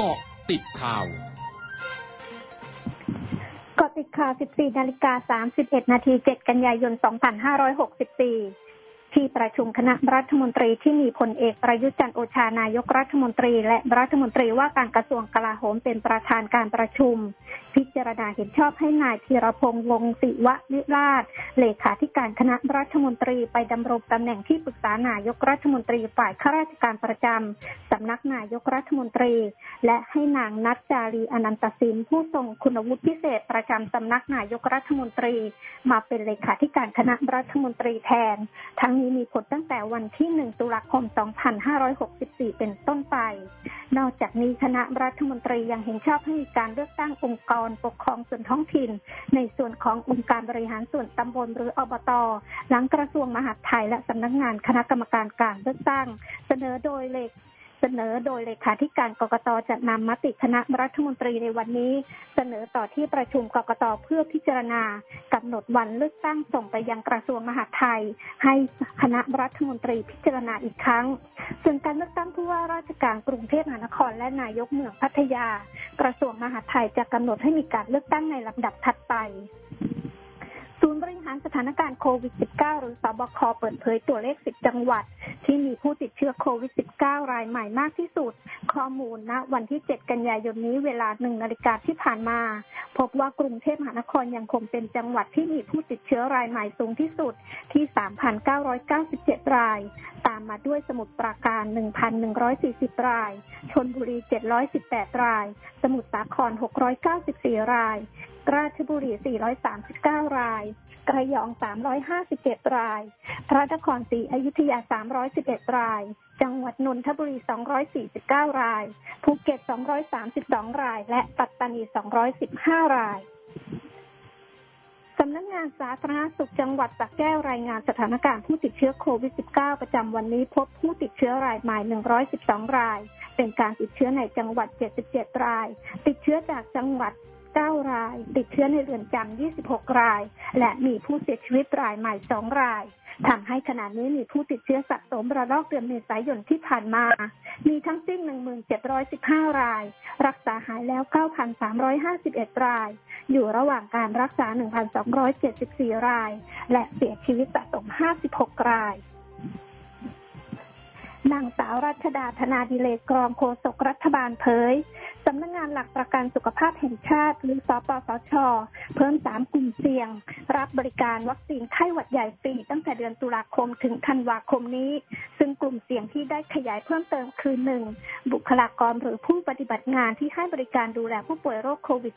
เกาะติดข่าวเกาะติดข่าว 14 นาฬิกา 31 นาที 7 กันยายน 2564 ที่ประชุมคณะรัฐมนตรีที่มีพลเอกประยุทธ์จันโอชานายกรัฐมนตรี และรัฐมนตรีว่าการกระทรวงกลาโหมเป็นประธานการประชุม พิจารณาเห็นชอบให้นายธีรพงษ์วงศิวะวิราช เลขาธิการคณะรัฐมนตรีไปดำรงตำแหน่งที่ปรึกษานายกรัฐมนตรีฝ่ายข้าราชการประจำำนักนายกรัฐมนตรี และให้นางนัทจารีอนันตสินผู้ทรงคุณวุฒิพิเศษประจำสำนักนายกรัฐมนตรี มาเป็นเลขาธิการคณะรัฐมนตรีแทน ทั้งนี้มีผลตั้งแต่วันที่ 1 ตุลาคม 2564 เป็นต้นไป นอกจากนี้คณะรัฐมนตรียังเห็นชอบให้มีการเลือกตั้งองค์กรปกครองส่วนท้องถิ่น ในส่วนขององค์การบริหารส่วนตำบลหรืออบต หลังกระทรวงมหาดไทยและสำนักงานคณะกรรมการการเลือกตั้ง เสนอโดยเลข เสนอโดยเลขาธิการกกตจะนำมติคณะรัฐมนตรีในวันนี้ เสนอต่อที่ประชุมกกตเพื่อพิจารณากำหนดวันเลือกตั้งส่งไปยังกระทรวงมหาดไทย ให้คณะรัฐมนตรีพิจารณาอีกครั้ง ส่วนการเลือกตั้งผู้ว่าราชการกรุงเทพมหานครและนายกเมืองพัทยา กระทรวงมหาดไทยจะกำหนดให้มีการเลือกตั้งในลำดับถัดไปศูนย์บริหารสถานการณ์โควิด -19 หรือสบค เปิดเผยตัวเลข 10 จังหวัด ที่มีผู้ติดเชื้อโควิด -19 รายใหม่มากที่สุด ข้อมูลณวันที่ 7 กันยายนนี้เวลา 1 นาฬิกาที่ผ่านมา พบว่ากรุงเทพมหานครยังคงเป็นจังหวัดที่มีผู้ติดเชื้อรายใหม่สูงที่สุดที่ 3,997 ราย ตามมาด้วยสมุทรปราการ 1,140 ราย ชนบุรี 718 ราย สมุทรสาคร 694 ราย ราชบุรี 439 ราย กระยอง 357 ราย พระนครศรีอยุธยา 311 ราย จังหวัดนนทบุรี 249 ราย ภูเก็ต 232 ราย และปัตตานี 215 รายสำนักงานสาธารณสุขจังหวัดสระแก้วรายงานสถานการณ์ผู้ติดเชื้อโควิด -19 ประจำวันนี้พบผู้ติดเชื้อรายใหม่ 112 ราย เป็นการติดเชื้อในจังหวัด 77 ราย ติดเชื้อจากจังหวัด 9 ราย ติดเชื้อในเรือนจำ 26 ราย และมีผู้เสียชีวิตรายใหม่ 2 รายทำให้ขณะนี้มีผู้ติดเชื้อสะสมระลอกเดือนเมษายนที่ผ่านมา มีทั้งสิ้น 1715 ราย รักษาหายแล้ว 9,351 ราย อยู่ระหว่างการรักษา 1,274 ราย และเสียชีวิตสะสม 56 รายนางสาวรัชดาธนาดิเลกกรองโฆษกรัฐบาลเผย สำนักงงานหลักประกันสุขภาพแห่งชาติ หรือสปสช เพิ่ม 3 กลุ่มเสี่ยง รับบริการวัคซีนไข้หวัดใหญ่ฟรีตั้งแต่เดือนตุลาคมถึงธันวาคมนี้ ซึ่งกลุ่มเสี่ยงที่ได้ขยายเพิ่มเติมคือ 1. บุคลากรหรือผู้ปฏิบัติงานที่ให้บริการดูแลผู้ป่วยโรคโควิด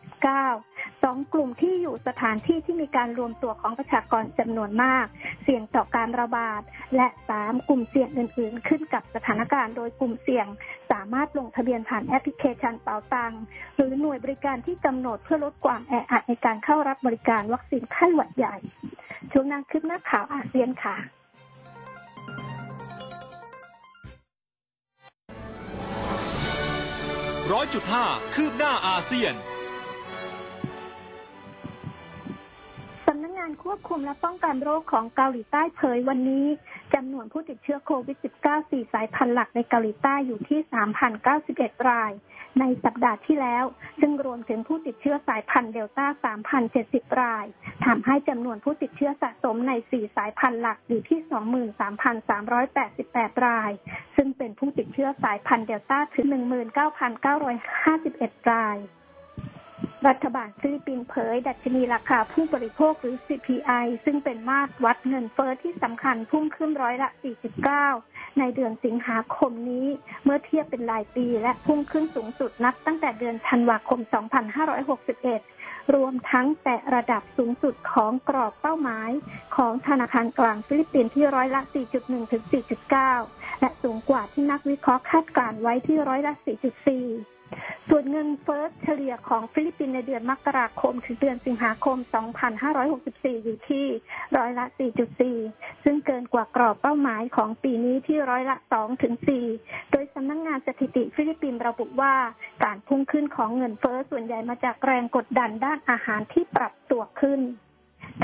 -19 2. กลุ่มที่อยู่สถานที่ที่มีการรวมตัวของประชากรจำนวนมาก เสี่ยงต่อการระบาด และ 3. กลุ่มเสี่ยงอื่น ๆ ขึ้นกับสถานการณ์โดยกลุ่มเสี่ยง สามารถลงทะเบียนผ่านแอปพลิเคชันเป๋าตังหรือหน่วยบริการที่กำหนดเพื่อลดความแออัดในการเข้ารับบริการวัคซีนไข้หวัดใหญ่ช่วงนั้นคลิปหน้าข่าวอาเซียนค่ะร้อยจุดห้าคืบหน้าอาเซียน งานควบคุมและป้องกันโรคของเกาหลีใต้เผยวันนี้จำนวนผู้ติดเชื้อโควิด -19 สี่สายพันธุ์หลักในเกาหลีใต้อยู่ที่ 3,091 ราย ในสัปดาห์ที่แล้ว ซึ่งรวมถึงผู้ติดเชื้อสายพันธุ์เดลต้า 3,070 รายทำให้จำนวนผู้ติดเชื้อสะสมใน4สายพันธุ์หลักอยู่ที่ 23,388 ราย ซึ่งเป็นผู้ติดเชื้อสายพันธุ์เดลต้าถึง 19,951 ราย รัฐบาลฟิลิปปินส์เผย ดัชนีราคาผู้บริโภคหรือ CPI ซึ่งเป็นมาตรวัดเงินเฟ้อที่สำคัญพุ่งขึ้นร้อยละ 49 ในเดือนสิงหาคมนี้ เมื่อเทียบเป็นรายปีและพุ่งขึ้นสูงสุดนับตั้งแต่เดือนธันวาคม 2561 รวมทั้งแตะระดับสูงสุดของกรอบเป้าหมาย ของธนาคารกลางฟิลิปปินส์ที่ร้อยละ 4.1 ถึง 4.9 และสูงกว่าที่นักวิเคราะห์คาดการณ์ไว้ที่ร้อยละ 4.4 ส่วนเงินเฟ้อเฉลี่ยของฟิลิปปินส์ในเดือนมกราคม ถึงเดือนสิงหาคม 2564 อยู่ที่ร้อยละ 4.4 ซึ่งเกินกว่ากรอบเป้าหมายของปีนี้ที่ร้อยละ 2-4 โดยสำนักงานสถิติฟิลิปปินส์ระบุว่าการพุ่งขึ้นของเงินเฟ้อส่วนใหญ่มาจากแรงกดดันด้านอาหารที่ปรับตัวขึ้น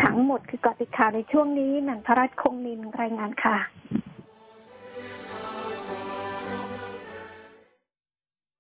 ทั้งหมดคือเกาะติดข่าวในช่วงนี้นันทรัตน์คงนินรายงานค่ะ